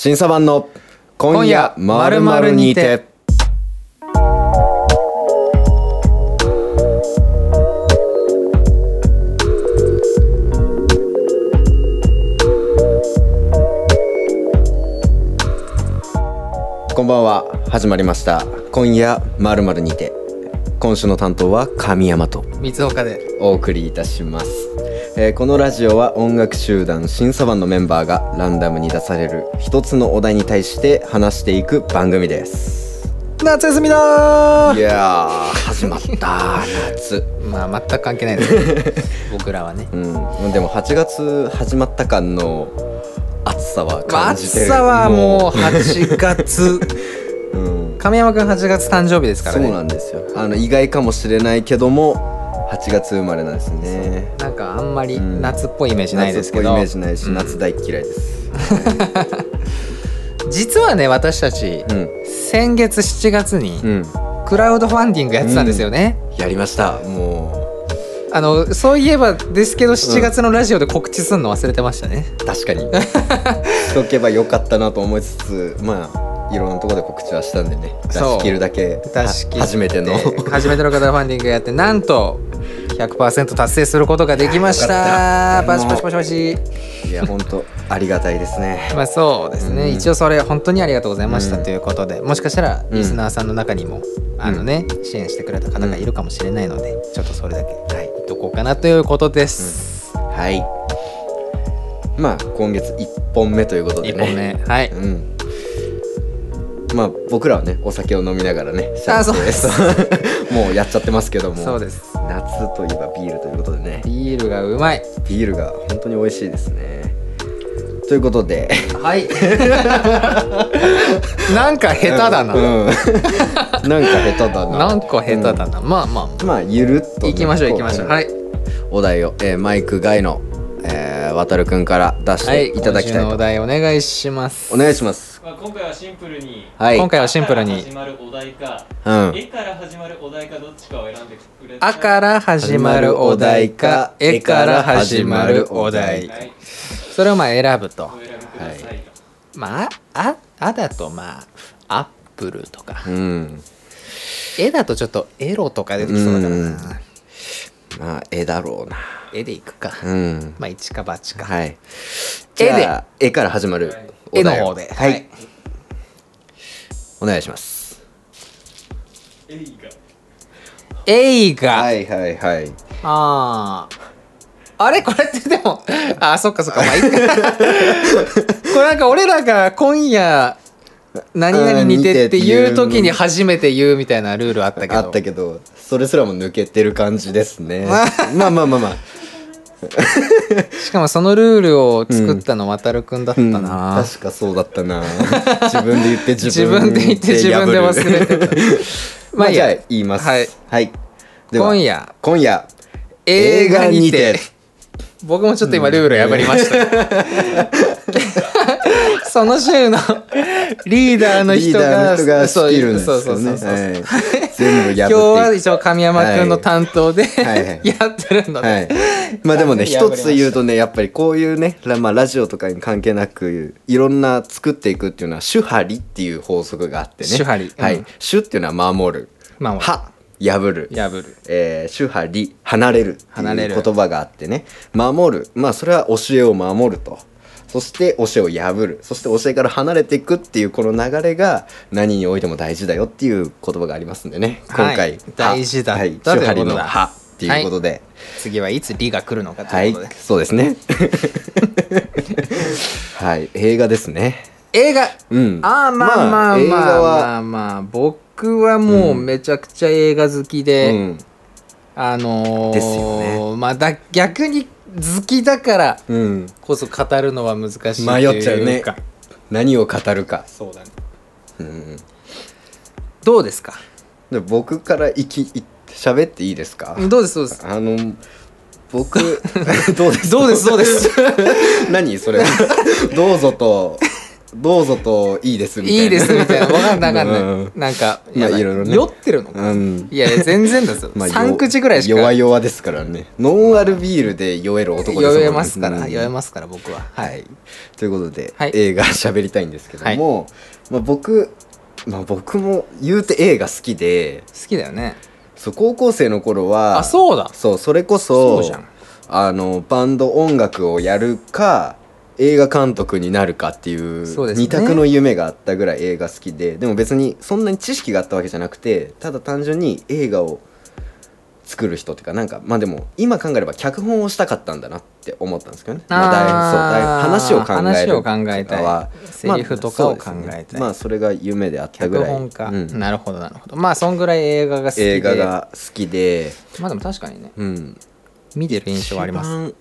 審査版の今夜まるまるにて。こんばんは。始まりました。今夜まるまるにて。今週の担当は神山と三岡で。お送りいたします、えーこのラジオは音楽集団審査版のメンバーがランダムに出される一つのお題に対して話していく番組です。夏休みだいやー始まった夏。まあ全く関係ないです 僕らはね。うん。でも8月始まった感の暑さは感じてる。さはもう8月。う、うん、神山くん8月誕生日ですからそうねなんですよ。あの意外かもしれないけども8月生まれなんですね。なんかあんまりうん。夏っぽいイメージないですけど、夏っぽいイメージないし、うん。夏大嫌いです。実はね私たち、うん。先月7月にうん。クラウドファンディングやってたんですよね、やりました。もあのそういえばですけど7月のラジオで告知するの忘れてましたね、う確かに。しとけばよかったなと思いつつまあいろんなところで告知はしたんでね。出し切るだけ。初めての。初めての方ファンディングやってなんと100%達成することができました。た。パチパチパチパチ。いや本当ありがたいですね。まあそうですね、うん。一応それ本当にありがとうございましたうん。ということで、もしかしたらうん。リスナーさんの中にも、あのね支援してくれた方がいるかもしれないので、ちょっとそれだけはい。言っとこうかなということです、はい。まあ今月1本目ということで一ね本目。はい、うんまあ僕らはねお酒を飲みながらねあそうです。もうやっちゃってますけども。そうです。夏といえばビールということでね。ビールがうまい。ビールが本当に美味しいですね。ということで。はい。なんか下手だな、うん、なんか下手だな。なんか下手だな、まあままあゆるっとね、あ行きましょう行きましょう、こはい。お題を、えーマイク外の、えー、渡るくんから出しはい。ていただきたいと、今週のお題お願いします。お願いしますまあ、今回はシンプルに、はい。今回はシンプルあからに始まるお題か、うん。絵から始まるお題かどっちかを選んでくれ「あ」から始まるお題か「え」から始まるお題。はい、それをまあ選ぶと。お選びくださいと。まあ「あ」あだとまあアップルとか。うん「え」だとちょっとエロとか出てきそうだからうん。なまあ絵だろうな「え」でいくか。うん。まあ一か八か。はい。絵でじゃあ絵から始まる絵の方で。はい、お願いします。映画。映画。はいはいはい。あああれ？これってでもあそっかそっか。まあいいか。これなんか俺らが今夜何々にてっていう時に初めて言うみたいなルールあったけど。あったけどそれすらも抜けてる感じですね。まあまあまあまあ しかもそのルールを作ったの渡るくんだったうん。な、確かそうだったな。自分で言って自自分分で言って自分で忘れてた。まあじゃあ言います。はい、はい、今夜。今夜。映画にて。僕もちょっと今ルール破りました、その週のリーダーの人が人がそう仕切るんですよそうそうそうそう、ねはい。全部破って。い今日は一応神山くんの担当で、はいはい。やってるので、はい、まあでもね一つ言うとねやっぱりこういうねラ,、まあ、ラジオとかに関係なくいろんな作っていくっていうのは手張りっていう法則があってね。手張りうん。はい手っていうのは守る。守る。は破る。破る。えー、手張り離れるって離れる。いう言葉があってね。守る。まあそれは教えを守るとそして教えを破る。そして教えから離れていくっていうこの流れが何においても大事だよっていう言葉がありますんでね。今回、はいは大事だ。はい、といの「は」っていうことで、次はいつ「リ」が来るのかとはいいうことで、、そうですね。はい、映画ですね。映画？うん。あーまあまあまあまあは、まあ僕はもうめちゃくちゃ映画好きで、うん、あのー、ですよまあだ逆に好きだからうん、こそ語るのは難しいというか迷っちゃうね何を語るか。そうだねうん。どうですか？で僕からいき、い喋っていいですか？どうですどうです？あの、僕、どうです？どうですどうです？何それ？どうぞと。どうぞといいですみたいな。いいですみたいな。わかんないわかんない、うん。なんかまあやばい。ろいろね。酔ってるのか、うん。いやいや全然ですよ、まあ3口ぐらいしか。弱々ですからね。ノンアルビールで酔える男ですもん酔えますから、うん。酔えますから僕は。は、はい。い。ということで、はい。映画喋りたいんですけども、まあ僕、まあ僕も言うて映画好きで、好きだよね。そう高校生の頃はあそうだ。そうそれこそそうじゃん。あのバンド音楽をやるか映画監督になるかっていう二択の夢があったぐらい映画好きででも別にそんなに知識があったわけじゃなくてただ単純に映画を作る人っていうかなんかまあでも今考えれば脚本をしたかったんだなって思ったんですけどね。まあそう話を考えるとかはセリフとかを考えたい。まあね。まあそれが夢であったぐらい。脚本家、うん。なるほどなるほど。まあそんぐらい映画が好きで。映画が好きで。まあでも確かにね。うん。見てる印象はあります。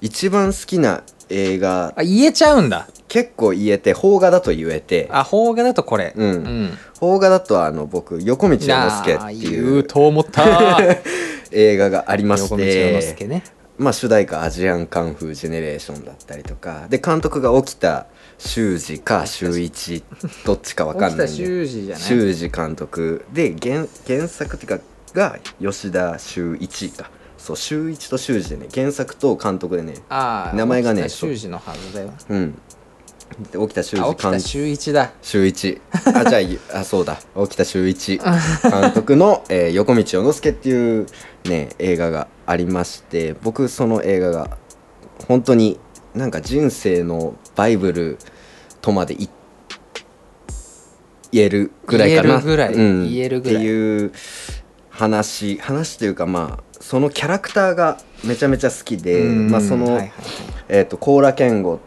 一番好きな映画。あ言えちゃうんだ。結構言えて邦画だと言えて。あ邦画だとこれ。うん。うん。邦画だとあの僕横道世之助ってい言ううと思った。映画がありまし横道世之助てね。まあ主題歌アジアンカンフージェネレーションだったりとか。で監督が沖田修二か修一どっちかわかんない修二じゃない？修二監督。で原原作っていうかが吉田修一かそう修一と修二でね原作と監督でねああ名前がね修二のはずだようん。で沖田修あ二監沖田修一だ。修一。あじゃあいあそうだ。沖田修一。監督の、えー横道世之助っていうね映画がありまして僕その映画が本当になんか人生のバイブルとまでい言えるぐらいかな。言えるぐらい。うん、言えるぐらい。っていう話話というかまあそのキャラクターがめちゃめちゃ好きで、うん。まあその、はいはいはい。えー、と高良健吾っ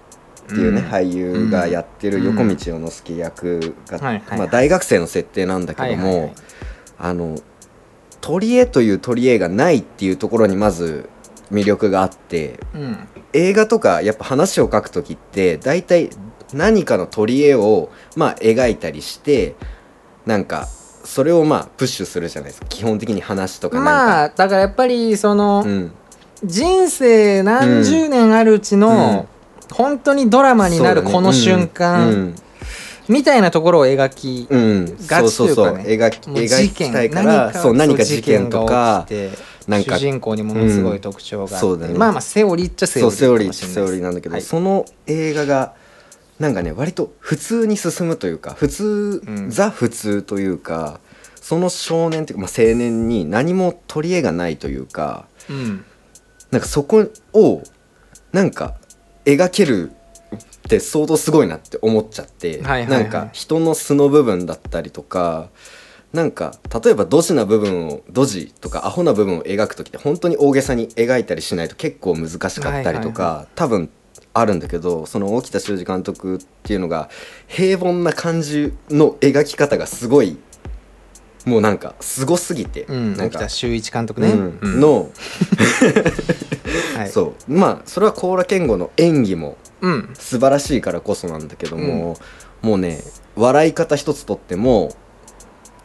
ていうね、うん。俳優がやってるうん。横道世之助役が、はいはいはい。まあ、大学生の設定なんだけども、はいはいはい。あの取り柄という取り柄がないっていうところにまず魅力があってうん。映画とかやっぱ話を書く時って大体何かの取り柄をまあ描いたりしてなんかそれをまあプッシュするじゃないですか。基本的に話とかなんか、まあだからやっぱりその、うん、人生何十年あるうちの、本当にドラマになるこの瞬間、うん。みたいなところを描き、うん、ガチというかね。描き描きたいからそう何か事件とかなんか主人公にものすごい特徴があって、ね。まあまあセオリーっちゃセオリーセオリーなんだけど、はい。その映画がなんかね割と普通に進むというか普通、うん。ザ普通というかその少年というか、まあ、青年に何も取り柄がないというかうん。なんかそこをなんか描けるって相当すごいなって思っちゃって、はいはいはい。なんか人の素の部分だったりとかなんか例えばドジな部分をドジとかアホな部分を描く時って本当に大げさに描いたりしないと結構難しかったりとか、はい。多分あるんだけどその沖田修二監督っていうのが平凡な感じの描き方がすごいもうなんかすごすぎて、うん、なんか。沖田修一監督ね、うん。うん。の、はい、そう。まあそれは高良健吾の演技もうん。素晴らしいからこそなんだけども、もうね笑い方一つとっても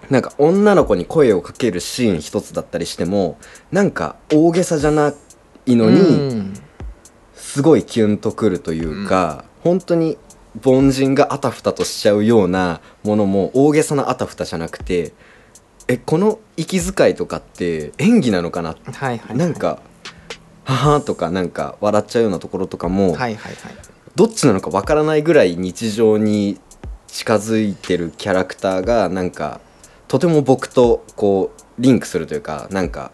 なんか女の子に声をかけるシーン一つだったりしてもなんか大げさじゃないのに、うんすごいキュンとくるというか、本当に凡人があたふたとしちゃうようなものも大げさなあたふたじゃなくてえこの息遣いとかって演技なのかなはいはいはい。なんか「はは」とかなんか笑っちゃうようなところとかも、はいはいはい。どっちなのかわからないぐらい日常に近づいてるキャラクターがなんかとても僕とこうリンクするというかなんか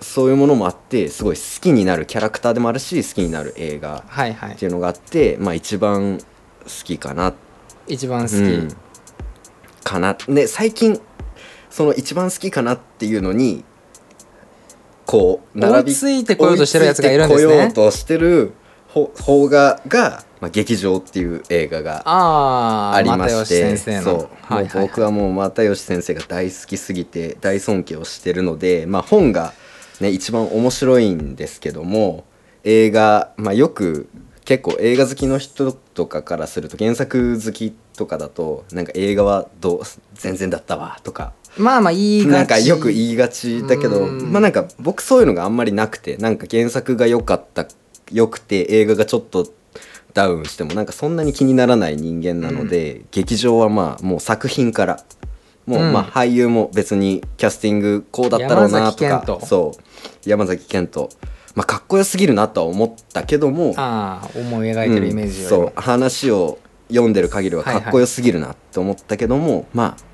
そういうものもあってすごい好きになるキャラクターでもあるし好きになる映画はいはい。っていうのがあってまあ一番好きかな。一番好き、うん。かな。で最近その一番好きかなっていうのにこう並び追いついてこようとしてるやつがいるんですね。追いついてこようとしてるほ邦画が、まあ、劇場っていう映画がありま又してそう、はいはい。もう僕はもう又吉先生が大好きすぎて大尊敬をしてるので、まあ、本が、ね、一番面白いんですけども映画、まあ、よく結構映画好きの人とかからすると原作好きとかだとなんか映画はどう全然だったわとか。まあまあいいがち。なんかよく言いがちだけどうん。まあなんか僕そういうのがあんまりなくてなんか原作が良かった良くて映画がちょっとダウンしてもなんかそんなに気にならない人間なので、劇場はまあもう作品からもううん。まあ俳優も別にキャスティングこうだったろうなとか。山崎賢人。そう。山崎賢人。まあかっこよすぎるなとは思ったけども。ああ思い描いてるイメージうんそう。話を読んでる限りはかっこよすぎるなって思ったけども、まあ、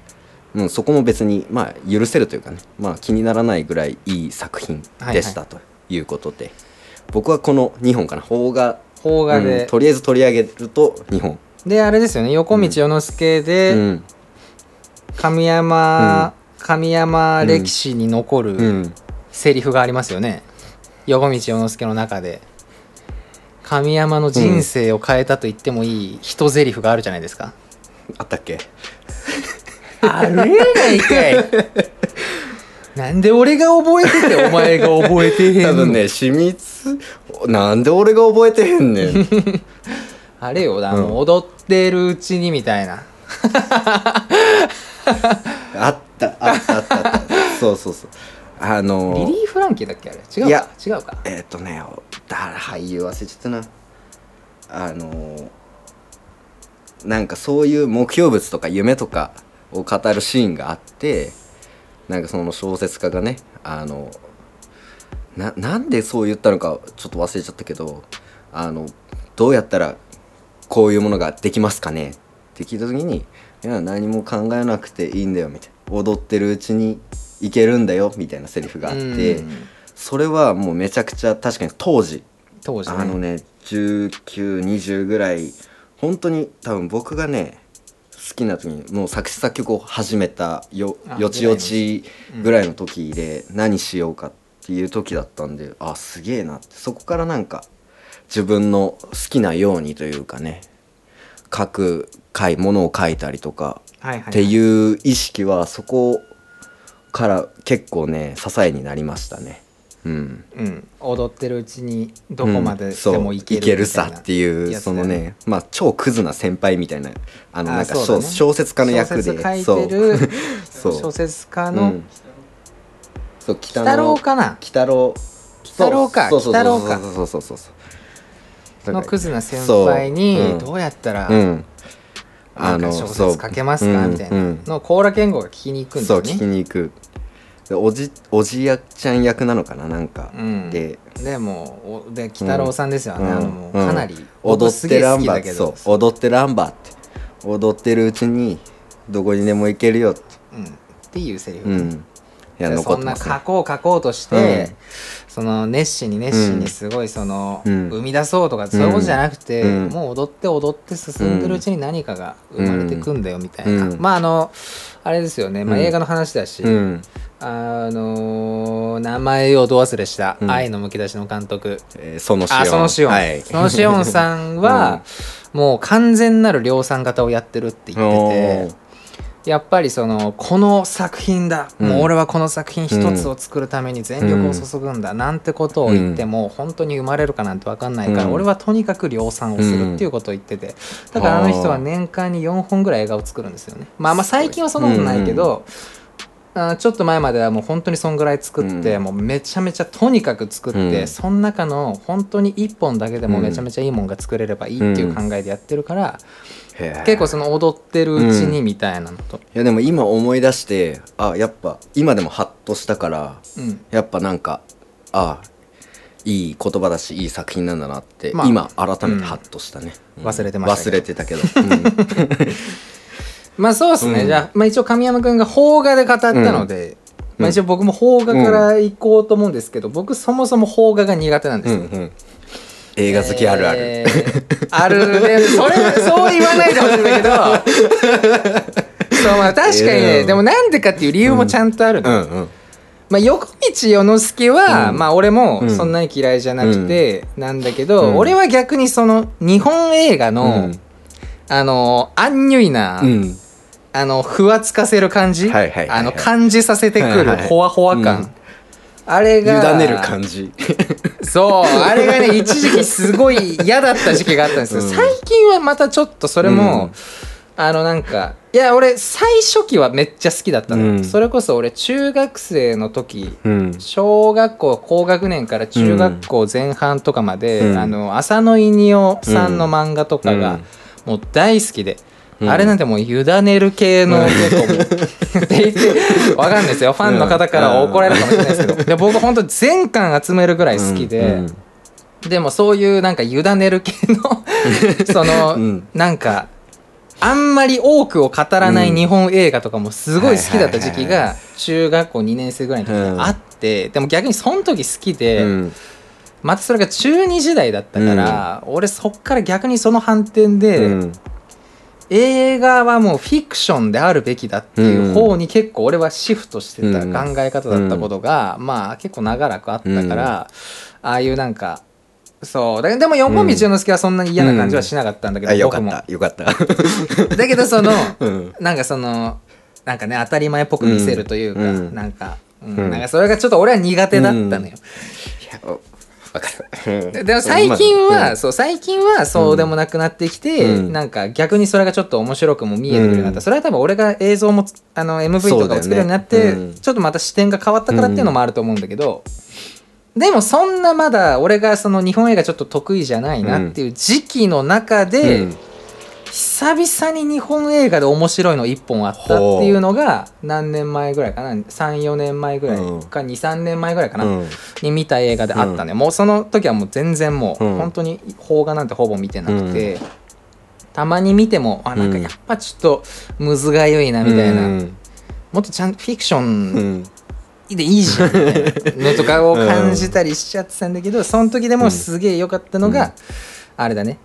うん、そこも別に、まあ、許せるというかね、まあ、気にならないぐらいいい作品でしたということで、僕はこの2本かな。邦画。邦画で、うんとりあえず取り上げると2本、であれですよね。横道世之助で、うん神山、神山歴史に残るうん、セリフがありますよね、横道世之助の中で。神山の人生を変えたと言ってもいい一セリフがあるじゃないですか、あったっけ？あれないかい。なんで俺が覚えててお前が覚えてへんの？多分ねなんで俺が覚えてへんねん。あれよあの、うん踊ってるうちにみたいなあったあったあった。あったそうそうそう。あのリリー・フランキーだっけあれ？違うか？いや違うか？えっ、とね誰俳優忘れちゃったな。あのーなんかそういう目標物とか夢とかを語るシーンがあってなんかその小説家がねあのななんでそう言ったのかちょっと忘れちゃったけどあのどうやったらこういうものができますかね？って聞いた時に「いや何も考えなくていいんだよ」みたいな「踊ってるうちにいけるんだよ」みたいなセリフがあって。うん。それはもうめちゃくちゃ確かに当時。当時ね。あのね1920ぐらい本当に多分僕がね好きな時にもう作詞作曲を始めたよあよちよちぐらいの時で何しようかっていう時だったんであすげえなって。そこからなんか自分の好きなようにというかね書く書いものを書いたりとか。っていう意識はそこから結構ね支えになりましたね。うん、うん、踊ってるうちにどこまでうんそうでもいける,、いけるさっていうそのねまあ超クズな先輩みたいなあのあなんかそうだね。小小説家の役で。小説書いてる そう。小説家のうん。そう北北郎。かな？北郎。北郎か。そうそう北郎かそうそうそうそうそうのクズな先輩にどうやったらうん。なんか小説書けますか？みたいなうんのを高良健吾が聞きに行くんですそう聞き。に行く。でおじおじやちゃん役なのかななんか、うん。ででもで北郎さんですよね、うん。あのもううん。かなり踊ってランバーそう。踊ってランバーって。踊ってるうちにどこにでも行けるよって。うん、っていうセリフ、うん。いやでそんな残ってますね。書こう書こうとして、うんその熱心に熱心うんにすごいその、うん。生み出そうとかそういうことじゃなくて、うん。もう踊って踊って進んでるうちに何かが生まれてくんだよみたいな、うん。まああのあれですよね、まあ、うん映画の話だし、うん。あのー名前をど忘れした、うん。愛のむき出しの監督。えーそのあそのしおん、はい。そのしおんさん。は、もう完全なる量産型をやってるって言っててやっぱりそのこの作品だ、うん。もう俺はこの作品一つを作るために全力を注ぐんだ、なんてことを言っても本当に生まれるかなんて分かんないから、うん。俺はとにかく量産をするっていうことを言ってて。だからあの人は年間に4本ぐらい映画を作るんですよね。まあまあ最近はそんなことないけど、あちょっと前まではもう本当にそんぐらい作って、うん。もうめちゃめちゃとにかく作って、うん。その中の本当に1本だけでもめちゃめちゃいいもんが作れればいいっていう考えでやってるから、へー結構その踊ってるうちにみたいなのと、いやでも今思い出してあやっぱ今でもハッとしたからうん、やっぱなんかあいい言葉だしいい作品なんだなって、まあ今改めてハッとしたね、うん。忘れてました忘れてたけど、うん。まあそうですね、うん。じゃあ、まあ、一応神山君が邦画で語ったので、まあ、一応僕も邦画から行こうと思うんですけど、僕そもそも邦画が苦手なんですよ、うんうん映画好きあるある、えーあるね。それそう言わないでほしいんだけど。そうまあ確かにね、うんでもなんでかっていう理由もちゃんとあるの、うんうんまあ、横道世之助は、うん。まあ俺もうん。そんなに嫌いじゃなくてなんだけど、うん。俺は逆にその日本映画の、うん。あのアンニュイな、うん。あのふわつかせる感じ、はいはいはいはい。あの感じさせてくるほわほわ感、うんあれが委ねる感じ。そうあれがね 一時期すごい嫌だった時期があったんですけど、うん。最近はまたちょっとそれも、あのなんかいや俺最初期はめっちゃ好きだったのよ、うん。それこそ俺中学生の時うん。小学校高学年から中学校前半とかまで、うん。あの浅野いにおさんの漫画とかがもう大好きで、うん。あれなんてもう委ねる系の結構もうって言ってわかんないですよ。ファンの方からは怒られるかもしれないですけど。で僕本当全巻集めるぐらい好きで、うん。でもそういうなんか委ねる系の その、うん。なんかあんまり多くを語らない日本映画とかもすごい好きだった時期が中学校2年生ぐらいの時にあって、でも逆にその時好きで、うん。またそれが中2時代だったから、俺そっから逆にその反転で、うん映画はもうフィクションであるべきだっていう方に結構俺はシフトしてたうん。考え方だったことが、まあ結構長らくあったから、ああいうなんかそう。だでも横道之助はそんなに嫌な感じはしなかったんだけど、あよか僕も。った。よかった。だけどその、うん。なんかそのなんかね当たり前っぽく見せるというか、うん。なんか、うん。うん。なんかそれがちょっと俺は苦手だったのよ、わかるででも最近は、うん。そう最近はそうでもなくなってきて、うん。なんか逆にそれがちょっと面白くも見えてくるようになった、うん。それは多分俺が映像もつあの MV とかを作るようになって、ちょっとまた視点が変わったからっていうのもあると思うんだけど、でもそんなまだ俺がその日本映画ちょっと得意じゃないなっていう時期の中で、うん久々に日本映画で面白いの1本あったっていうのが何年前ぐらいかな？34年前ぐらいか23年前ぐらいかな、うん。に見た映画であったね、もうその時はもう全然もううん。本当に邦画なんてほぼ見てなくて、たまに見てもあなんかやっぱちょっとむずがゆいなみたいな、うん。もっとちゃんとフィクショうンん。でいいじゃんのとかを感じたりしちゃってたんだけどその時でもすげえ良かったのが、あれだね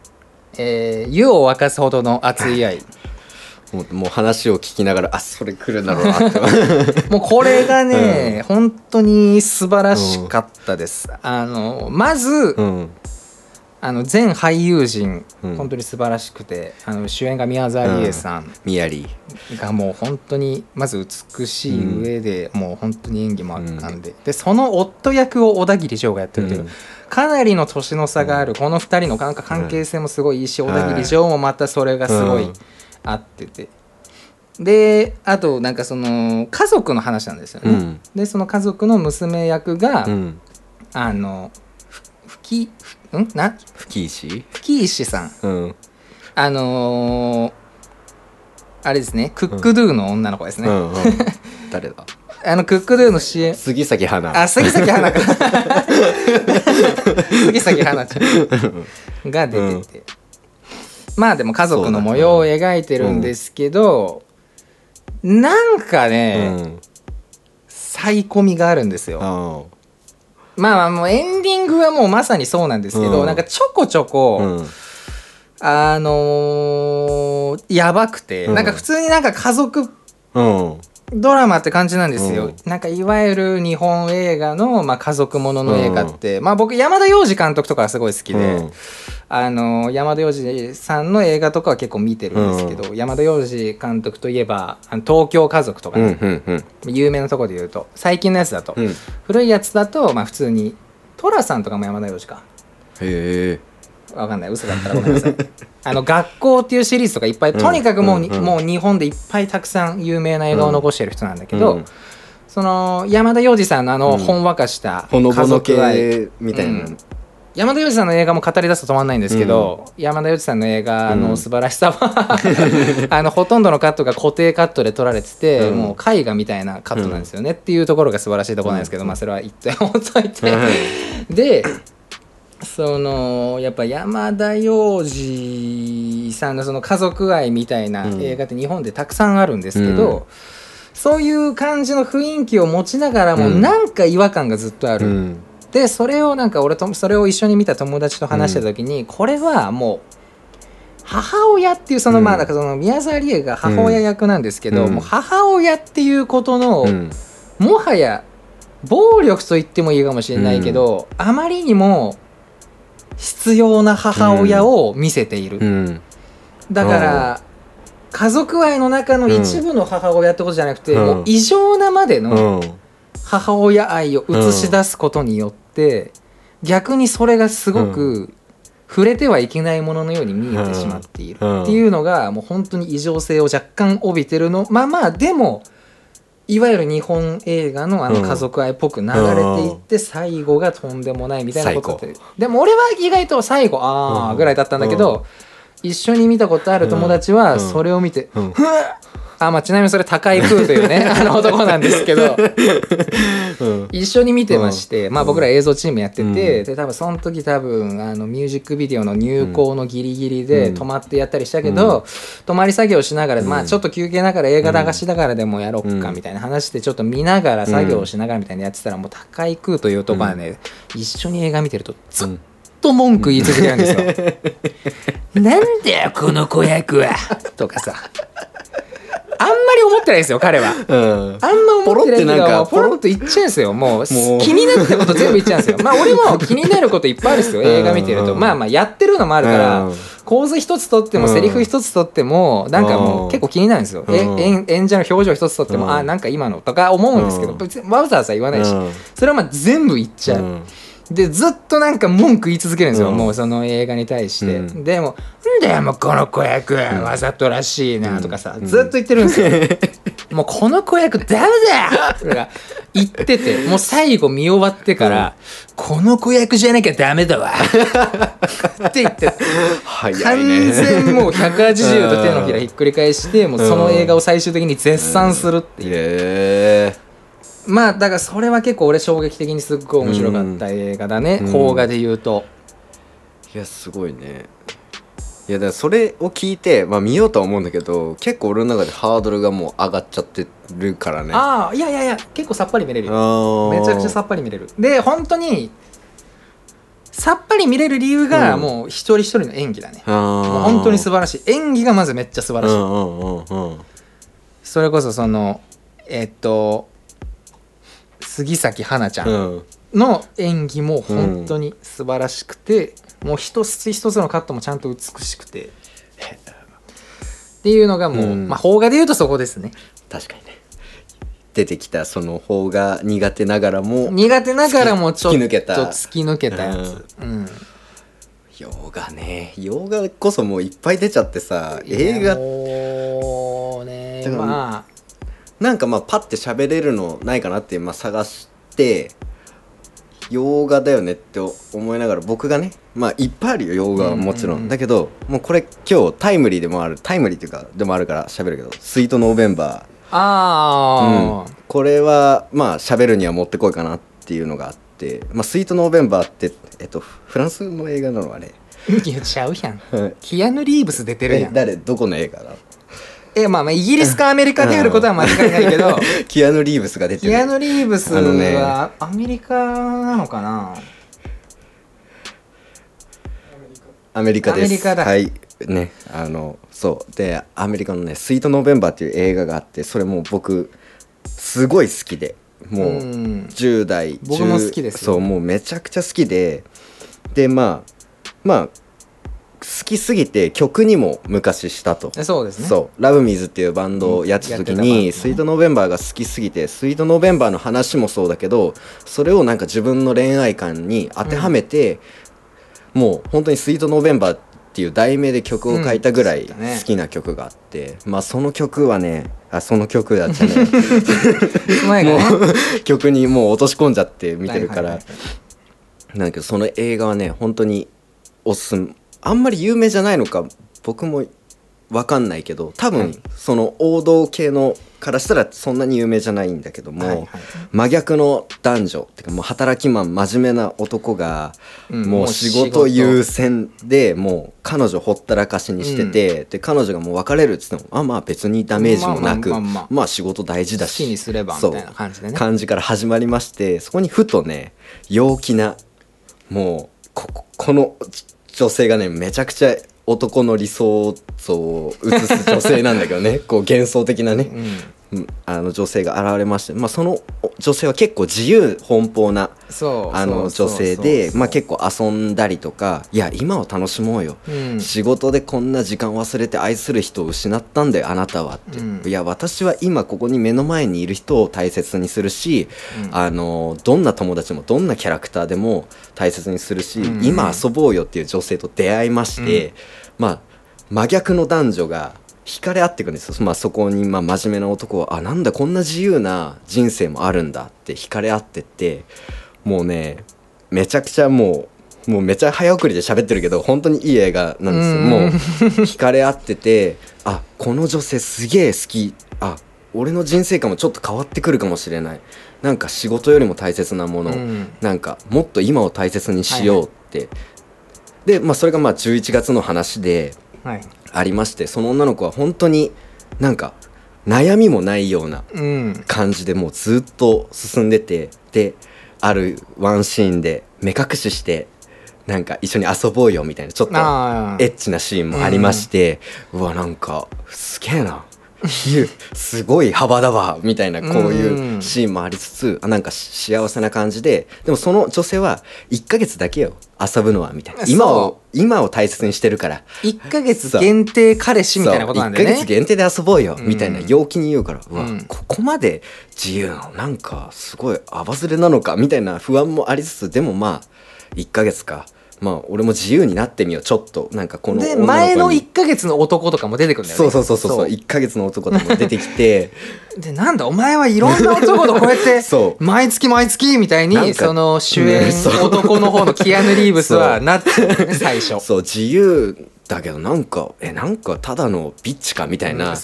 えー湯を沸かすほどの熱い愛。もうもう話を聞きながらあそれ来るだろうな。っ てもうこれがね、本当に素晴らしかったです。あのまず、うん。あの全俳優陣、うん。本当に素晴らしくてあの主演が宮沢りえさん。ミヤリがもう本当にまず美しい上で、もう本当に演技も圧巻で、でその夫役を小田切丈がやってるという、うんかなりの年の差がある、この2人のなんか関係性もすごいいいし、小田切丈もまたそれがすごいうん合ってて。であとなんかその家族の話なんですよね、うん。でその家族の娘役が、うん。あのふ吹きん？な？吹石吹石さん。うん。あのーあれですね。クックドゥの女の子ですね、うんうん。誰だ？あのクックドゥの CM 杉咲花。あ杉咲花か。杉咲花ちゃんが出てて、まあでも家族の模様を描いてるんですけど、なんかうね、ん。サイコミがあるんですよ、あ。まあまあもうエンディングはもうまさにそうなんですけど、うん。なんかちょこちょこ、うん。あのーやばくて、うん。なんか普通になんか家族うんドラマって感じなんですよ、うん。なんかいわゆる日本映画の、まあ、家族ものの映画って、まあ僕山田洋次監督とかはすごい好きで、うん。あの山田洋次さんの映画とかは結構見てるんですけど、山田洋次監督といえば「あの東京家族」とかうんね、うんうん。有名なところで言うと最近のやつだと、うん。へ古いやつだと、まあ、普通に寅さんとかも山田洋次か。えわかんない。嘘だったらごめんなさい。あの学校っていうシリーズとかいっぱい、うん。とにかくもうに、うんうん。もう日本でいっぱいたくさん有名な映画を残してる人なんだけど、うん。その山田洋次さんのあのうん。ほんわかしたほのぼの系みたいな。うん。山田洋次さんの映画も語り出すと止まんないんですけど、山田洋次さんの映画の素晴らしさは、あのほとんどのカットが固定カットで撮られてて、うん。もう絵画みたいなカットなんですよね、っていうところが素晴らしいところなんですけど、まあそれは一点置いといて、で そのやっぱ山田洋次さんのその家族愛みたいなうん。映画って日本でたくさんあるんですけど、うん。そういう感じの雰囲気を持ちながらもうん。なんか違和感がずっとある、うん。でそれをなんか俺とそれを一緒に見た友達と話した時に、これはもう母親っていうその、うん。まあなんかその宮沢りえが母親役なんですけど、うん。もう母親っていうことの、うん。もはや暴力と言ってもいいかもしれないけど、あまりにも必要な母親を見せている、うん。だから家族愛の中の一部の母親ってことじゃなくて、うん。もう異常なまでのうん。母親愛を映し出すことによって、逆にそれがすごく触れてはいけないもののように見えてしまっている。うん。っていうのがもう本当に異常性を若干帯びてるの。まあまあでもいわゆる日本映画のあのうん家族愛っぽく流れていって最後がとんでもないみたいなことって。でも俺は意外と最後ああぐらいだったんだけど一緒に見たことある友達はそれを見てうん。ふわっあまあちなみにそれ高井空というね あの男なんですけど。うん。一緒に見てまして、うん。まあ僕ら映像チームやってて、うん。で多分その時多分あのミュージックビデオの入稿のギリギリでうん。止まってやったりしたけど、泊まり作業しながら、うん。まあちょっと休憩ながら映画流しながらでもやろうかうんみたいな話でちょっと見ながら作業しながらみたいなやってたらもう高井空という男はね、一緒に映画見てるとずっと文句言い続けるんですよ。なんだよこの子役は。とかさあんまり思ってないですよ彼は。うん。あんま思ってないけどポロっと言っちゃうんですよ。もう気になったこと全部言っちゃうんですよ。まあ俺も気になることいっぱいあるんですよ。映画見てると。うんまあまあやってるのもあるからうん。構図一つとってもうん。セリフ一つとってもなんかもううん。結構気になるんですよ。えうん。演演者の表情一つとってうん。もあなんか今のとか思うんですけどうん。別にわざわざ言わないし。うん。それはまあ全部言っちゃう。うんでずっとなんか文句言い続けるんですよ、うん。もうその映画に対して、うん。でも「んだよもうこの子役、わざとらしいな」とかさ、うん。ずっと言ってるんですよ、もうこの子役ダメだよとか言っててもう最後見終わってから、この子役じゃなきゃダメだわって言って完ね。全もう180度手のひらひっくり返してもうその映画を最終的に絶賛するっていうまあだからそれは結構俺衝撃的にすっごい面白かった映画だね、うん。邦画で言うと。いやすごいね。いやだからそれを聞いて、まあ、見ようとは思うんだけど結構俺の中でハードルがもう上がっちゃってるからね。ああいやいやいや結構さっぱり見れるよ。あめちゃくちゃさっぱり見れる。で本当にさっぱり見れる理由がうん。もう一人一人の演技だね、あー。もう本当に素晴らしい。演技がまずめっちゃ素晴らしい、うんうんうんうん。それこそそのえっと杉咲花ちゃんうん。の演技も本当に素晴らしくて、もう一つ一つのカットもちゃんと美しくて。っていうのがもう、うん。まあ邦画で言うとそこですね。確かにね。出てきたその方が苦手ながらも苦手ながらもちょっと突き抜けた。突き抜けたやつ、うん。洋画ね。洋画こそもういっぱい出ちゃってさ映画。もうねまなんかまあパッて喋れるのないかなってまあ探して洋画だよねって思いながら僕がねまあいっぱいあるよ洋画はもちろん,、だけどもうこれ今日タイムリーでもあるタイムリーっていうかでもあるから喋るけど「スイートノーベンバー」ああうん、これはまあ喋るにはもってこいかなっていうのがあって「まあ、スイートノーベンバー」ってえっとフランスの映画なのあれ。言っちゃうやん。うんキアヌ・リーブス出てるやん。え誰？どこの映画だ？えまあまあイギリスかアメリカであることは間違いないけど キアヌ・リーブスが出てる。キアヌ・リーブスはアメリカなのかな？アメリカです。アメリカだ。はい。ねあのそう。でアメリカのね「スイートノーベンバー」っていう映画があってそれもう僕すごい好きで。もううん。10代僕も好きですよ。そうもうめちゃくちゃ好きで。でまあまあ好きすぎて曲にも昔したと。そうですね。そう。ラブミーズっていうバンドをやってた時に、スイートノーベンバーが好きすぎてスイートノーベンバーの話もそうだけどそれをなんか自分の恋愛観に当てはめて、もう本当にスイートノーベンバーっていう題名で曲を書いたぐらい好きな曲があって、まあその曲はねあその曲だったね。前がね。曲にもう落とし込んじゃって見てるから、なんだけどその映画はね本当におすすめあんまり有名じゃないのか僕も分かんないけど多分、はい。その王道系のからしたらそんなに有名じゃないんだけども、はいはい。真逆の男女ってかもう働きマン真面目な男が、うんもう仕仕事事優先でもう彼女ほったらかしにしてて、で彼女がもう別れるっつってもあまあ別にダメージもなくまあまあまあ仕事大事だし好きにすればみたいな感じでね。感じから始まりましてそこにふとね陽気なもうこここの女性がねめちゃくちゃ男の理想像を映す女性なんだけどね。こう幻想的なね、うん。あの女性が現れまして、まあ、その女性は結構自由奔放なあの女性で、まあ、結構遊んだりとかいや今を楽しもうよ、うん。仕事でこんな時間忘れて愛する人を失ったんだよあなたはって、うん。いや私は今ここに目の前にいる人を大切にするし、うん。あのどんな友達もどんなキャラクターでも大切にするし、うん。今遊ぼうよっていう女性と出会いまして、まあ真逆の男女が惹かれ合っていくんですよ、まあ、そこにまあ真面目な男はあなんだこんな自由な人生もあるんだって惹かれ合ってってもうねめちゃくちゃもうもうめちゃ早送りで喋ってるけど本当にいい映画なんですよ、うん。もう惹かれ合っててあこの女性すげえ好き。あ俺の人生観もちょっと変わってくるかもしれない。なんか仕事よりも大切なもの、うん。なんかもっと今を大切にしようって、でまあそれがまあ11月の話ではいありましてその女の子は本当になんか悩みもないようなうん。感じでもうずっと進んでてであるワンシーンで目隠ししてなんか一緒に遊ぼうよみたいなちょっとエッチなシーンもありまして、うわなんかすげえなすごい幅だわみたいなこういうシーンもありつつあなんか幸せな感じででもその女性は1ヶ月だけよ遊ぶのはみたいな。今そを今を大切にしてるから。1ヶ月限定彼氏みたいなことなんだよ1ヶね月限定で遊ぼうよ、うんみたいな陽気に言うから、うわうんここまで自由なのなんかすごいアバズレなのかみたいな不安もありつつでもまあ1ヶ月かまあ俺も自由になってみよう。ちょっとなんかこので前の1ヶ月の男とかも出てくるんだよね。そうそうそうそうそう1ヶ月の男とかも出てきて。でなんだお前はいろんな男とこうやって そう。毎月毎月みたいにその主演男の方のキアヌ・リーブスはなってね最初。そう自由だけどなんかえなんかただのビッチかみたいな、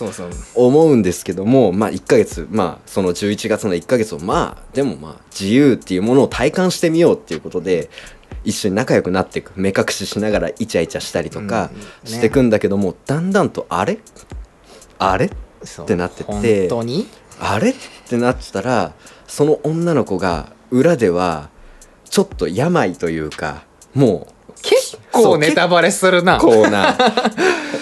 思うんですけどもまあ1ヶ月まあその11月の1ヶ月をまあでもまあ自由っていうものを体感してみようっていうことで一緒に仲良くなっていく。目隠ししながらイチャイチャしたりとかうんね。していくんだけども、だんだんとあれ？あれ？ってなってて。あれ？ってなってたらその女の子が裏ではちょっと病というかもう結構ネタバレするな。こうな。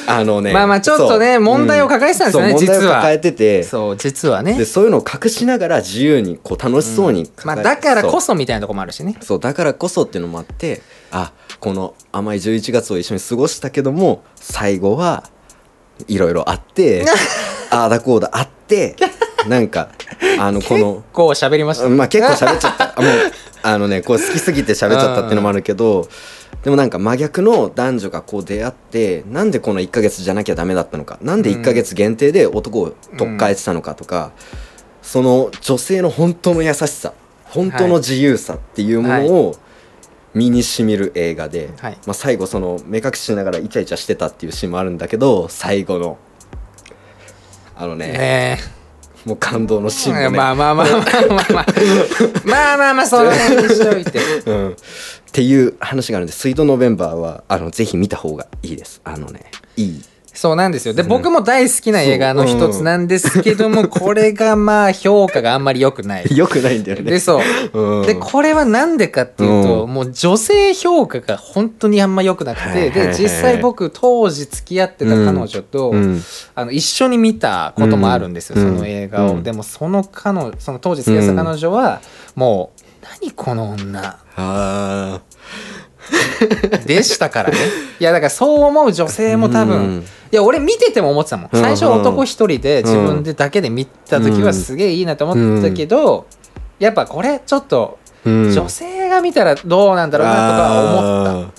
あのねまあまあちょっとね問題を抱えてたんですよねそう問題を実は。抱えてて。そう実はね。でそういうのを隠しながら自由にこう楽しそうにまあ抱えだからこそみたいなとこもあるしね。そう。だからこそっていうのもあってあこの甘い11月を一緒に過ごしたけども最後はいろいろあって ああだこうだあってなんかあのこの結構喋りましたまあ結構喋っちゃった。あもうあのねこう好きすぎて喋っちゃったっていうのもあるけどでもなんか真逆の男女がこう出会ってなんでこの1ヶ月じゃなきゃダメだったのか。なんで1ヶ月限定で男を取っ換えてたのかとか、その女性の本当の優しさ本当の自由さっていうものを身にしみる映画で、はい。まあ、最後その目隠ししながらイチャイチャしてたっていうシーンもあるんだけど最後のあのねねもう感動のシーンもえね、まあまあまあまあまあまあ。まあまあまあその辺にしといて。うん、っていう話があるんで「スイートノベンバーは」あのぜひ見た方がいいです。あのねいい。そうなんですよ。で僕も大好きな映画の一つなんですけどもこれがまあ評価があんまり良くない。よくないんだよね。でそう。うん。でこれはなんでかっていうと、うん。もう女性評価が本当にあんま良くなくてはいはいはいで実際僕当時付き合ってた彼女と、うん。あの一緒に見たこともあるんですよ、うん。その映画を、うん。でもその彼女その当時付き合ってた彼女は、もう何この女。あ でしたからね。いやだからそう思う女性も多分、うん。いや俺見てても思ってたもん。うん。最初男一人で自分でだけで見た時はすげえいいなと思ってたけど、やっぱこれちょっと女性が見たらどうなんだろうなとかは思っ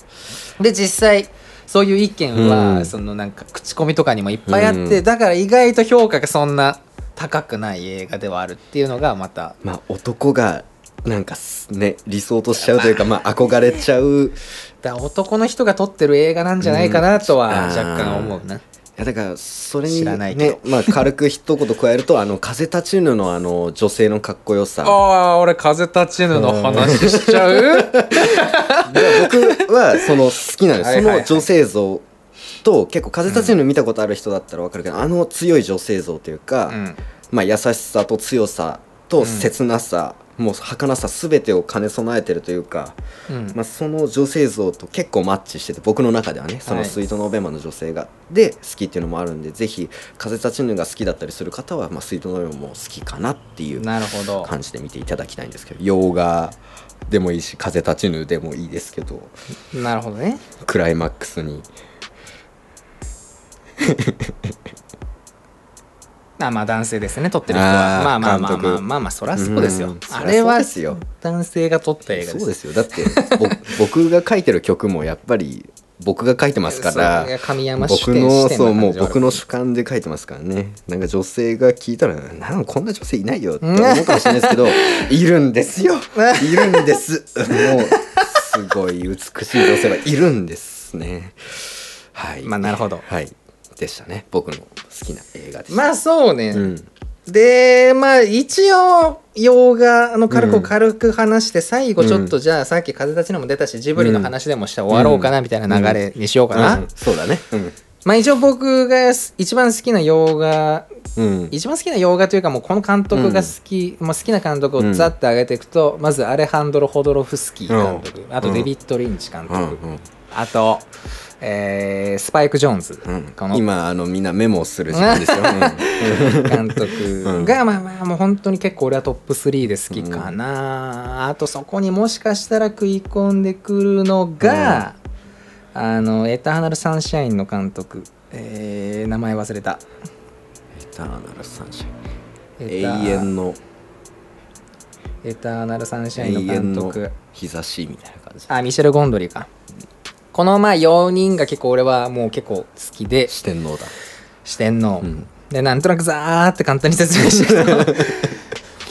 た。で実際そういう意見は、うん。そのなんか口コミとかにもいっぱいあって、うん。だから意外と評価がそんな高くない映画ではあるっていうのがまた。まあ男がなんかすね理想としちゃうというかまあ憧れちゃう。いだ男の人が撮ってる映画なんじゃないかなとはうん。若干思うな、やだからそれにねまあ軽く一言加えるとあの風立ちぬのあの女性のかっこよさ。ああ俺風立ちぬの話しちゃう？で僕はその好きなんですはいはいはい。その女性像と結構風立ちぬ見たことある人だったら分かるけど、あの強い女性像というか、うん。まあ、優しさと強さと切なさもう儚さ全てを兼ね備えてるというか、うん。まあ、その女性像と結構マッチしてて僕の中ではねそのはいスイートノーベンバーの女性が、で好きっていうのもあるんでぜひ風立ちぬが好きだったりする方は、まあ、スイートノーベンバーも好きかなっていうなるほど。感じで見ていただきたいんですけど洋画でもいいし風立ちぬでもいいですけどなるほどね。クライマックスにあまあ男性ですね撮ってる人は。あーまあまあまあ監督まあまあまあそりゃそうですよ。うん。あれはそりゃそうですよ。男性が撮った映画です。そうですよ。だってぼ 僕が書いてる曲もやっぱり僕が書いてますから神山主僕典のそうもう僕の主観で書いてますからね。なんか女性が聞いたらなんこんな女性いないよって 思うかもしれないですけどいるんですよ。いるんです。もうすごい美しい女性はいるんですね。はい。まあなるほど。はいでしたね。僕の好きな映画でした。まあそうね、うん。でまあ一応洋画の軽くうん。軽く話して最後ちょっとじゃあさっき風立ちぬも出たしジブリの話でもして終わろうかなみたいな流れにしようかな、うん。そうだね。まあ一応僕が一番好きな洋画一番好きな洋画というかもうこの監督が好き、もう好きな監督をザッて上げていくと、まずアレハンドロ・ホドロフスキー監督、あとデビッド・リンチ監督、あと、えースパイク・ジョーンズ、の。今あのみんなメモをする時間ですよ、監督が、まあまあもう本当に結構俺はトップ3で好きかな、あとそこにもしかしたら食い込んでくるのが、あのエターナル・サンシャインの監督、えー名前忘れた。エターナルサンシャイエン永遠の。エターナル・サンシャ永インの監督。日差しみたいな感じ。あミシェル・ゴンドリーかこのまあ4人が結構俺はもう結構好きで。四天王だ。四天王、うん。でなんとなくザーって簡単に説明してるけど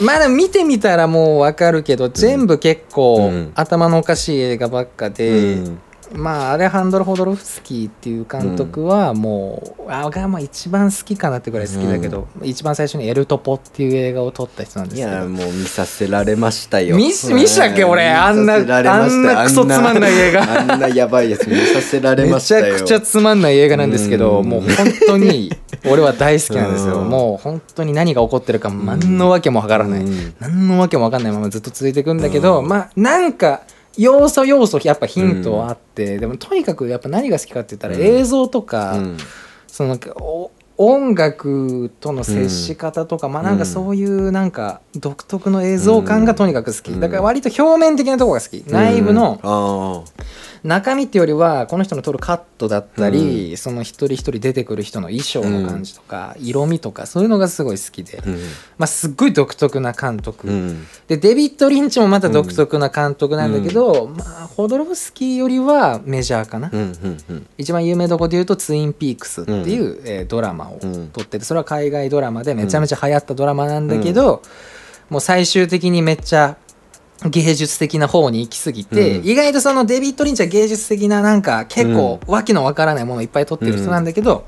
まあでも見てみたらもう分かるけど全部結構うん。頭のおかしい映画ばっかで、うんまあアレハンドロ・ホドロフスキーっていう監督はもう、あがまあ一番好きかなってぐらい好きだけど、一番最初に「エルトポ」っていう映画を撮った人なんですいけど。やもう見させられましたよ。見し見したっけ俺？あんなあんなクソつまんない映画。あんなやばいやつ見させられまめちしたよ。ゃくちゃつまんない映画なんですけど、うん。もう本当に俺は大好きなんですよ、うん。もう本当に何が起こってるか何のわけもわからない、うん。何のわけもわかんないままずっと続いていくんだけど、まあなんか要素要素やっぱヒントはあって、でもとにかくやっぱ何が好きかって言ったらうん。映像とか、うん。その音楽との接し方とか、まあなんかそういうなんか独特の映像感がとにかく好き、うん。だから割と表面的なところが好き、内部のあ中身っていうよりはこの人の撮るカットだったり、その一人一人出てくる人の衣装の感じとか、色味とかそういうのがすごい好きで、まあ、すっごい独特な監督、うん。でデビッド・リンチもまた独特な監督なんだけど、まあ、ホドロフスキーよりはメジャーかな、うんうんうん。一番有名どこで言うと「ツインピークス」っていう、えードラマをうん。撮っててそれは海外ドラマでめちゃめちゃ流行ったドラマなんだけど、もう最終的にめっちゃ芸術的な方に行き過ぎて、うん。意外とそのデビッド・リンチは芸術的ななんか結構わけのわからないものをいっぱい撮ってる人なんだけど、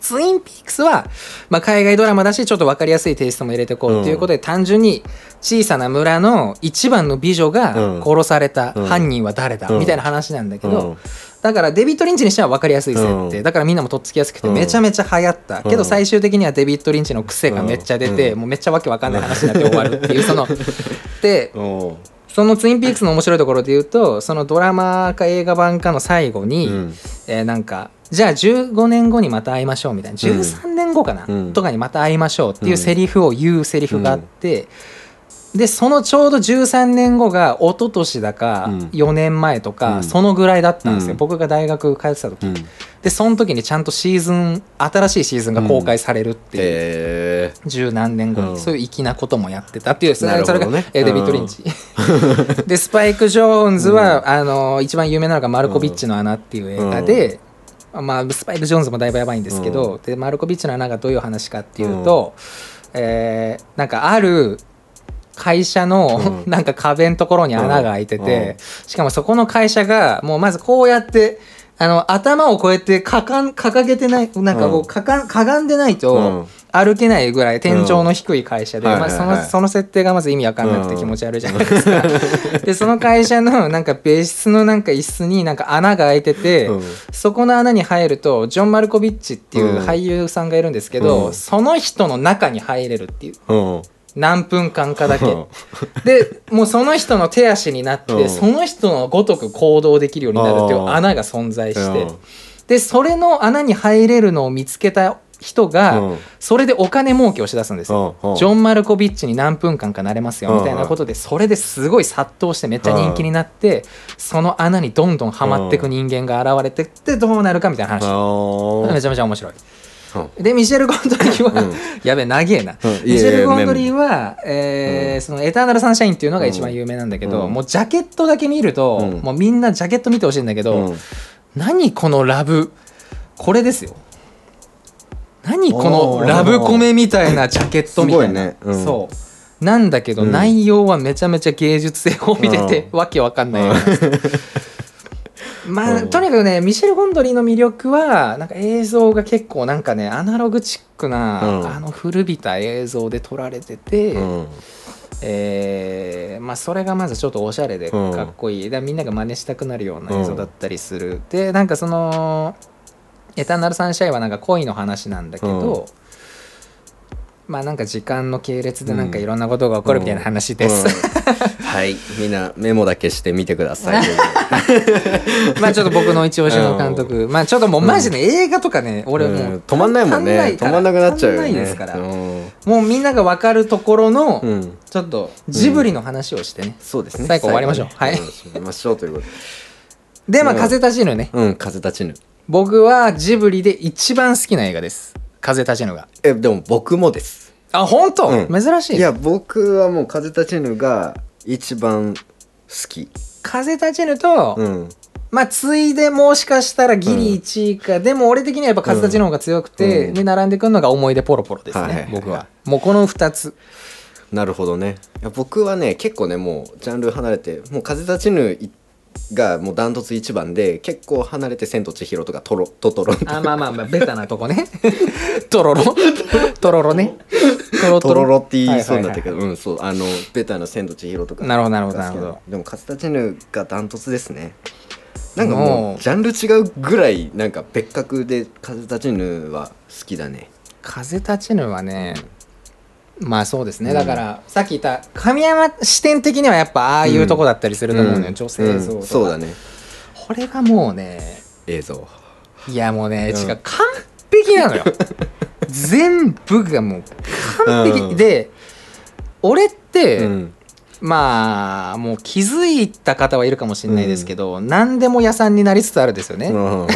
ツインピークスは、まあ、海外ドラマだしちょっと分かりやすいテイストも入れていこうっていうことで、単純に小さな村の一番の美女がうん。殺されたうん。犯人は誰だ、うん。みたいな話なんだけど、うんだからデビッド・リンチにしては分かりやすい設定、うん。だからみんなもとっつきやすくてうん。めちゃめちゃ流行った、けどうん最終的にはデビッド・リンチの癖がめっちゃ出て、うん。もうめっちゃわけわかんない話になって終わるっていうその でそのツインピークスの面白いところで言うとそのドラマか映画版かの最後に、うん。えーなんかじゃあ15年後にまた会いましょうみたいな13年後かな、うんとかにまた会いましょうっていうセリフを言うセリフがあって、でそのちょうど13年後が一昨年だかうん。4年前とか、うん。そのぐらいだったんですよ、うん。僕が大学通ってた時、うん。でその時にちゃんとシーズン新しいシーズンが公開されるっていう、え十何年後に、うん。そういう粋なこともやってたっていう。それ,、が、えーデビッド・リンチ。でスパイク・ジョーンズは、あの一番有名なのが「マルコビッチの穴」っていう映画で、まあ、スパイク・ジョーンズもだいぶやばいんですけど、でマルコビッチの穴がどういう話かっていうと、えーなんかある会社の、う なんか壁のところに穴が開いてて、しかもそこの会社がもうまずこうやってあの頭をこうやってかかん掲げてないなんかこううん。かかんかがんでないと、うん。歩けないぐらい天井の低い会社で、まあ、そのその設定がまず意味わかんなくて気持ち悪いじゃないですか。でその会社のなんか別室のなんか椅子になんか穴が開いてて、うん。そこの穴に入るとジョン・マルコビッチっていううん。俳優さんがいるんですけど、うん。その人の中に入れるっていう。うん何分間かだけ。うんでもうその人の手足になって、うん。その人のごとく行動できるようになるっていう穴が存在して、うん。でそれの穴に入れるのを見つけた人が、うん。それでお金儲けをしだすんですよ、ジョン・マルコビッチに何分間かなれますよみたいなことでそれですごい殺到してめっちゃ人気になってその穴にどんどんはまっていく人間が現れてってどうなるかみたいな話。めちゃめちゃ面白い。うんでミシェル・ゴンドリーは、うん。やべえ長えな、ミシェル・ゴンドリー。は、えーそのエターナル・サンシャインっていうのが一番有名なんだけど、うん。もうジャケットだけ見ると、うん。もうみんなジャケット見てほしいんだけど、うん。何このラブ？これですよ。何このラブコメみたいなジャケットみたいな、ね。うん。そう。なんだけど、うん。内容はめちゃめちゃ芸術性を見てて、わけわかんないようなまあ、う。んとにかくねミシェル・ゴンドリーの魅力はなんか映像が結構なんかねアナログチックな、うん。あの古びた映像で撮られてて、うん。えーまあ、それがまずちょっとおしゃれでかっこいい、だからみんなが真似したくなるような映像だったりする、でなんかその「エターナル・サンシャイン」はなんか恋の話なんだけど、まあなんか時間の系列でなんかいろんなことが起こるみたいな話です、うん。はい。みんなメモだけしてみてください。まあちょっと僕の一押しの監督、まあちょっともうマジで映画とかね、俺もうん。う止まんないもんね。止まんなくなっちゃうよね。ですから、うん。もうみんなが分かるところの、うん。ちょっとジブリの話をしてね、そうですね。最後終わりましょう。はい終わりましょうということで。でまあうん風立ちぬね。うん風立ちぬ。僕はジブリで一番好きな映画です風立ちぬが。えでも僕もです。あ本当、うん。珍しいね。いや僕はもう風立ちぬが一番好き。風立ちぬと、うん。まあついでもしかしたらギリ1位か、でも俺的にはやっぱ風立ちぬ方が強くて、うん。で並んでくるのが思い出ポロポロですね、はいはいはい。僕はもうこの2つ。なるほどね。いや僕はね結構ねもうジャンル離れてもう風立ちぬがもうダントツ一番で結構離れて「千と千尋」とかトロ「トトロ」あまあまあまあベタなとこね。トロロ？トロロね。トロトロロ。って言いそうになったけど、うんそう。あのベタな「千と千尋」とか。なるほどなるほどなるほど。でも風立ちぬがダントツですね。なんかもうもう。ジャンル違うぐらいなんか別格で風立ちぬは好きだね。風立ちぬはね、まあそうですね、うん。だからさっき言った神山視点的にはやっぱああいうとこだったりすると思うのよ、ん。女性像とか、うん。そうだね。これがもうね映像。いやもうね、うん。違う完璧なのよ。全部がもう完璧、うん。で俺って、うんまあもう気づいた方はいるかもしれないですけど、何でも屋さんになりつつあるですよね、うんうん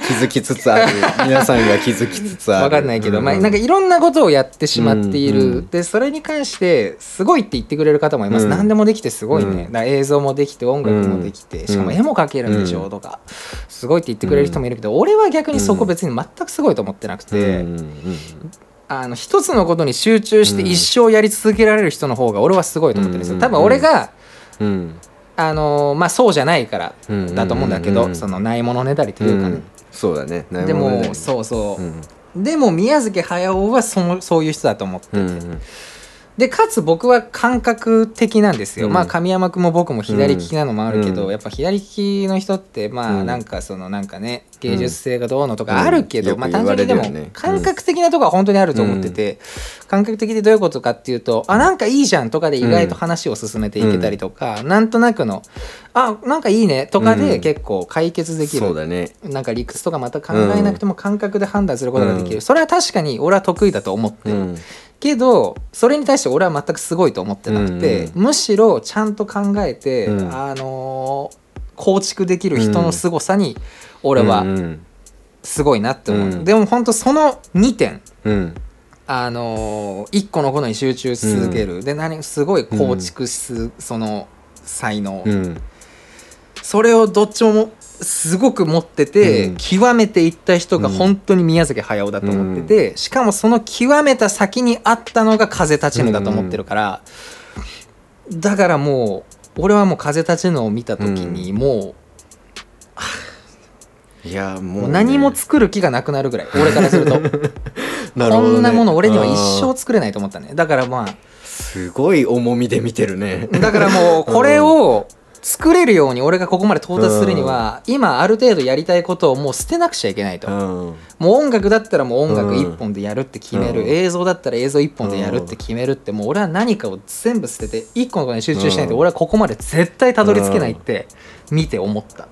気づきつつある。皆さんが気づきつつある。わかんないけど、うまあ、なんかいろんなことをやってしまっている、うんうんでそれに関してすごいって言ってくれる方もいます、うん。何でもできてすごいね、うん。映像もできて音楽もできて、うん。しかも絵も描けるんでしょうんとか、すごいって言ってくれる人もいるけど、俺は逆にそこ別に全くすごいと思ってなくて、うんうんあの一つのことに集中して一生やり続けられる人の方が俺はすごいと思ってるんですよ、うん多分俺が、うん。うんあのまあそうじゃないからうんだと思うんだけど、うんそのないものねだりというかね、ん。そうだね。でもそうそう、うん。でも宮崎駿はそのそういう人だと思ってて、うんでかつ僕は感覚的なんですよ、うん。まあ神山君も僕も左利きなのもあるけど、うん。やっぱ左利きの人ってまあうん。なんかそのなんかね芸術性がどうのとかあるけど、まあ単純にでも感覚的なとこは本当にあると思ってて、感覚的でどういうことかっていうとあなんかいいじゃんとかで意外と話を進めていけたりとか、なんとなくのあなんかいいねとかでうん。結構解決できる、そうだね。なんか理屈とかまた考えなくても感覚で判断することができる、うん。それは確かに俺は得意だと思ってけどそれに対して俺は全くすごいと思ってなくて、うんむしろちゃんと考えて、うん。あのー構築できる人の凄さに俺はうんすごいなって思う、うん。でも本当その2点うん。あのー、1個のことに集中し続ける、で何すごい構築す、その才能、うん。それをどっちもすごく持ってて、うん。極めていった人が本当に宮崎駿だと思ってて、しかもその極めた先にあったのが風立ちぬだと思ってるから、だからもう俺はもう風立ちぬを見た時にもいやう,、もうね。もう何も作る気がなくなるぐらい俺からすると。なるね。こんなもの俺には一生作れないと思ったね。だからまあすごい重みで見てるね。だからもうこれを作れるように俺がここまで到達するには、今ある程度やりたいことをもう捨てなくちゃいけないと、うん。もう音楽だったらもう音楽うん一本でやるって決める、うん。映像だったら映像一本でやるって決めるってもう俺は何かを全部捨てて一個のことに集中しないとうん。俺はここまで絶対たどり着けないって見て思った。っ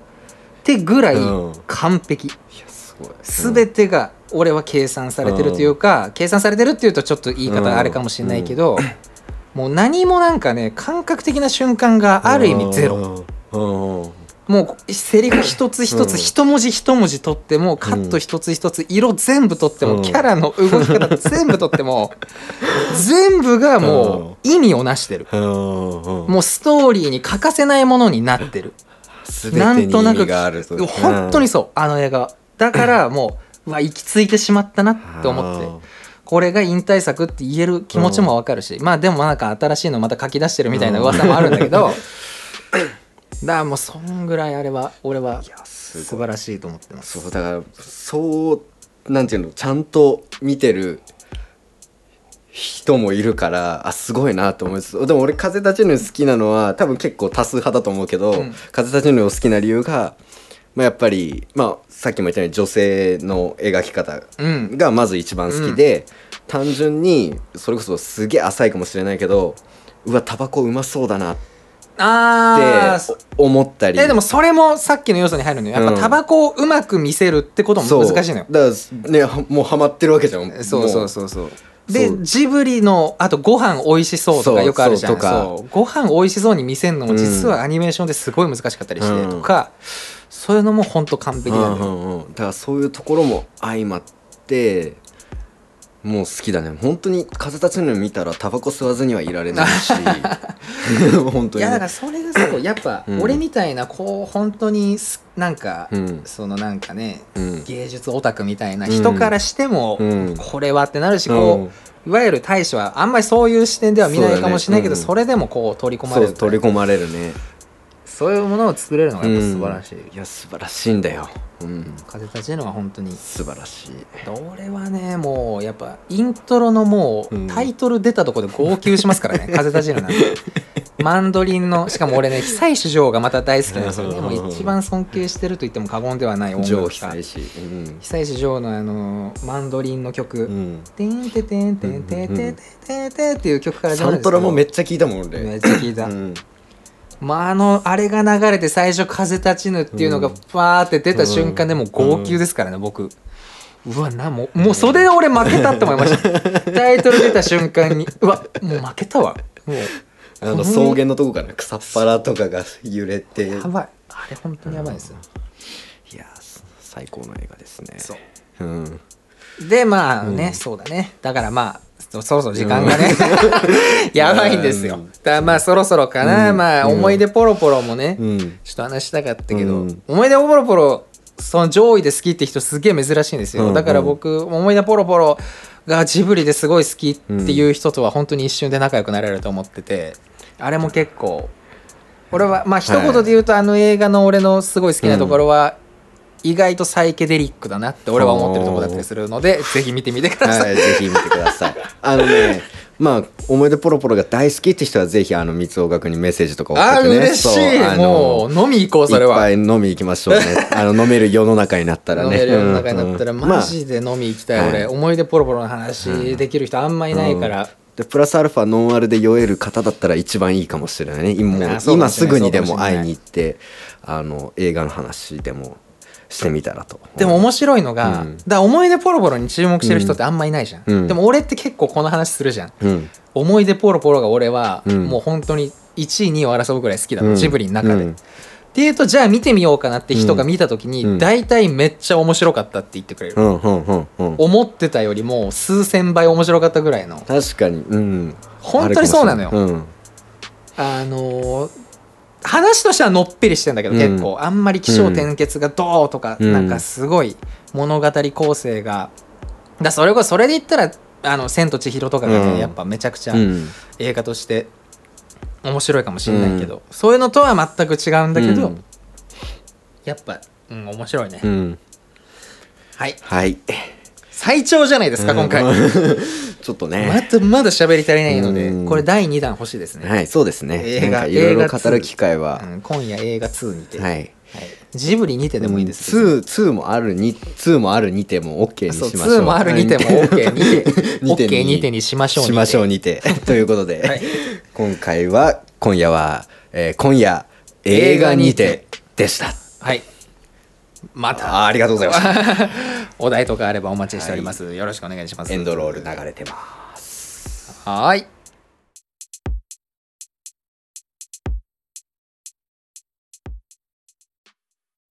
てぐらいうん。完璧。いやすごい。全てが俺は計算されてるというか計算されてるっていうとちょっと言い方あれかもしれないけどもう何もなんかね感覚的な瞬間がある意味ゼロ。もうセリフ一つ一つうん一文字一文字取ってもカット一つ一つ色全部取ってうん。もキャラの動き方全部取っても全部がもう意味をなしてる。うんもうストーリーに欠かせないものになってる。全てに意味があると。本当にそうあの映画。はだからもううわ行き着いてしまったなって思ってこれが引退作って言える気持ちもわかるし、まあでもなんか新しいのまた書き出してるみたいな噂もあるんだけど だからもうそんぐらいあれは俺はす素晴らしいと思ってます。そうだからそうなんていうのちゃんと見てる人もいるからあすごいなと思いますでも俺風立ちぬ好きなのは多分結構多数派だと思うけど、うん。風立ちぬを好きな理由が、まあ、やっぱり、まあ、さっきも言ったように女性の描き方うん。がまず一番好きで、単純にそれこそすげえ浅いかもしれないけどうわタバコうまそうだなって思ったり。えでもそれもさっきの要素に入るのよ。やっぱタバコをうまく見せるってことも難しいのよ。だからねはもうハマってるわけじゃん。そうそうう。そうそう。でそう。ジブリのあとご飯美味しそうとかそう。よくあるじゃん。そう。とか。そう。ご飯美味しそうに見せるのも実はアニメーションですごい難しかったりしてとか、そういうのも本当完璧なのよ、うんうんうん、だからそういうところも相まってもう好きだね。本当に風立ちぬ見たらタバコ吸わずにはいられないし。本当に。いやだからそれがすごい やっぱうん。俺みたいなこう本当にすなんか、うん。そのなんかねうん。芸術オタクみたいな人からしても、うん。これはってなるしこう、いわゆる大使はあんまりそういう視点では見ないかもしれないけどそ,、ね。うん。れでもこう取り込まれる取り込まれるねそういうものを作れるのがやっぱ素晴らしい、うんいや素晴らしいんだよ、うん、風立ちぬは本当に。素晴らしい。俺はねもうやっぱイントロのもうタイトル出たとこで号泣しますからね、風立ちぬなんて。マンドリンのしかも俺ね久石譲がまた大好きなんですよねもう一番尊敬してると言っても過言ではない音上楽家。久石譲のあのマンドリンの曲。うん「てんててんてんてんてんてんてんてん」っていう曲からサントラもめっちゃ聞いたもん俺。めっちゃ聞いた、うんまああのあれが流れて最初「風立ちぬ」っていうのがうん。ファーって出た瞬間でもう号泣ですからね、僕。うわなもうもうそれで俺負けたって思いました。タイトル出た瞬間にうわもう負けたわ。もうあの草原のとこから草っ腹とかが揺れて。やばい。あれ本当にやばいですよ。いや最高の映画ですね。そう。うんでまあね、そうだね。だからまあそそろそろ時間がね、やばいんですよ、うん。だまあそろそろかな、うん。まあうん。思い出ポロポロもね、うん。ちょっと話したかったけど、うん。思い出ポロポロその上位で好きって人すげえ珍しいんですよ、うん。だから僕思い出ポロポロがジブリですごい好きっていう人とは本当に一瞬で仲良くなれると思っててあれも結構俺はまあ一言で言うと、あの映画の俺のすごい好きなところは、意外とサイケデリックだなって俺は思ってるところだったりするのでぜひ見てみてください、はい、ぜひ見てください。あのね、まあ、思い出ポロポロが大好きって人は、ぜひ、あの、三尾学にメッセージとか送ってね。嬉しそういあのもう飲み行こうそれは。いっぱい飲み行きましょうね。あの、飲める世の中になったらね。飲める世の中になったらうんマジで飲み行きたい、俺、はい。思い出ポロポロの話できる人あんまいないから、でプラスアルファノンアルで酔える方だったら一番いいかもしれないね。今もうあそうか今すぐにでも会いに行ってあの映画の話でもしてみたらと。でも面白いのが、うん。だ思い出ポロポロに注目してる人ってあんまいないじゃん、うん。でも俺って結構この話するじゃん。うん。思い出ポロポロが俺はうんもう本当に1位2位を争うぐらい好きだの、うん。ジブリの中で、うん。っていうとじゃあ見てみようかなって人が見た時に、うん。大体めっちゃ面白かったって言ってくれる、思ってたよりも数千倍面白かったぐらいの。確かに。うん。本当にそうなのよ。あのー話としてはのっぺりしてんだけど、うん。結構。あんまり起承転結がどうとか、うん。なんかすごい物語構成が。だそれこそそれで言ったら「あの千と千尋」とかがね、うん。やっぱめちゃくちゃうん。映画として面白いかもしれないけど、そういうのとは全く違うんだけど、うん。やっぱ、うん、面白いね、うん。はい。はい最長じゃないですか今回。ちょっとね。だまだ喋り足りないのでうん。これ第2弾欲しいですね、はいそうですね。映画いろいろ映画語る機会は。うん今夜映画2にて、はい。はい。ジブリにてでもいいです。2 2もあるに2もあるにても OK にしましょう。2もあるにても OK にて OK に。てにしましょうしましょうににて。ということで、はい。今回は今夜は、えー今夜映画にてでした。てはいまた。ありがとうございました お題とかあればお待ちしております、よろしくお願いします。エンドロール流れてます。はーい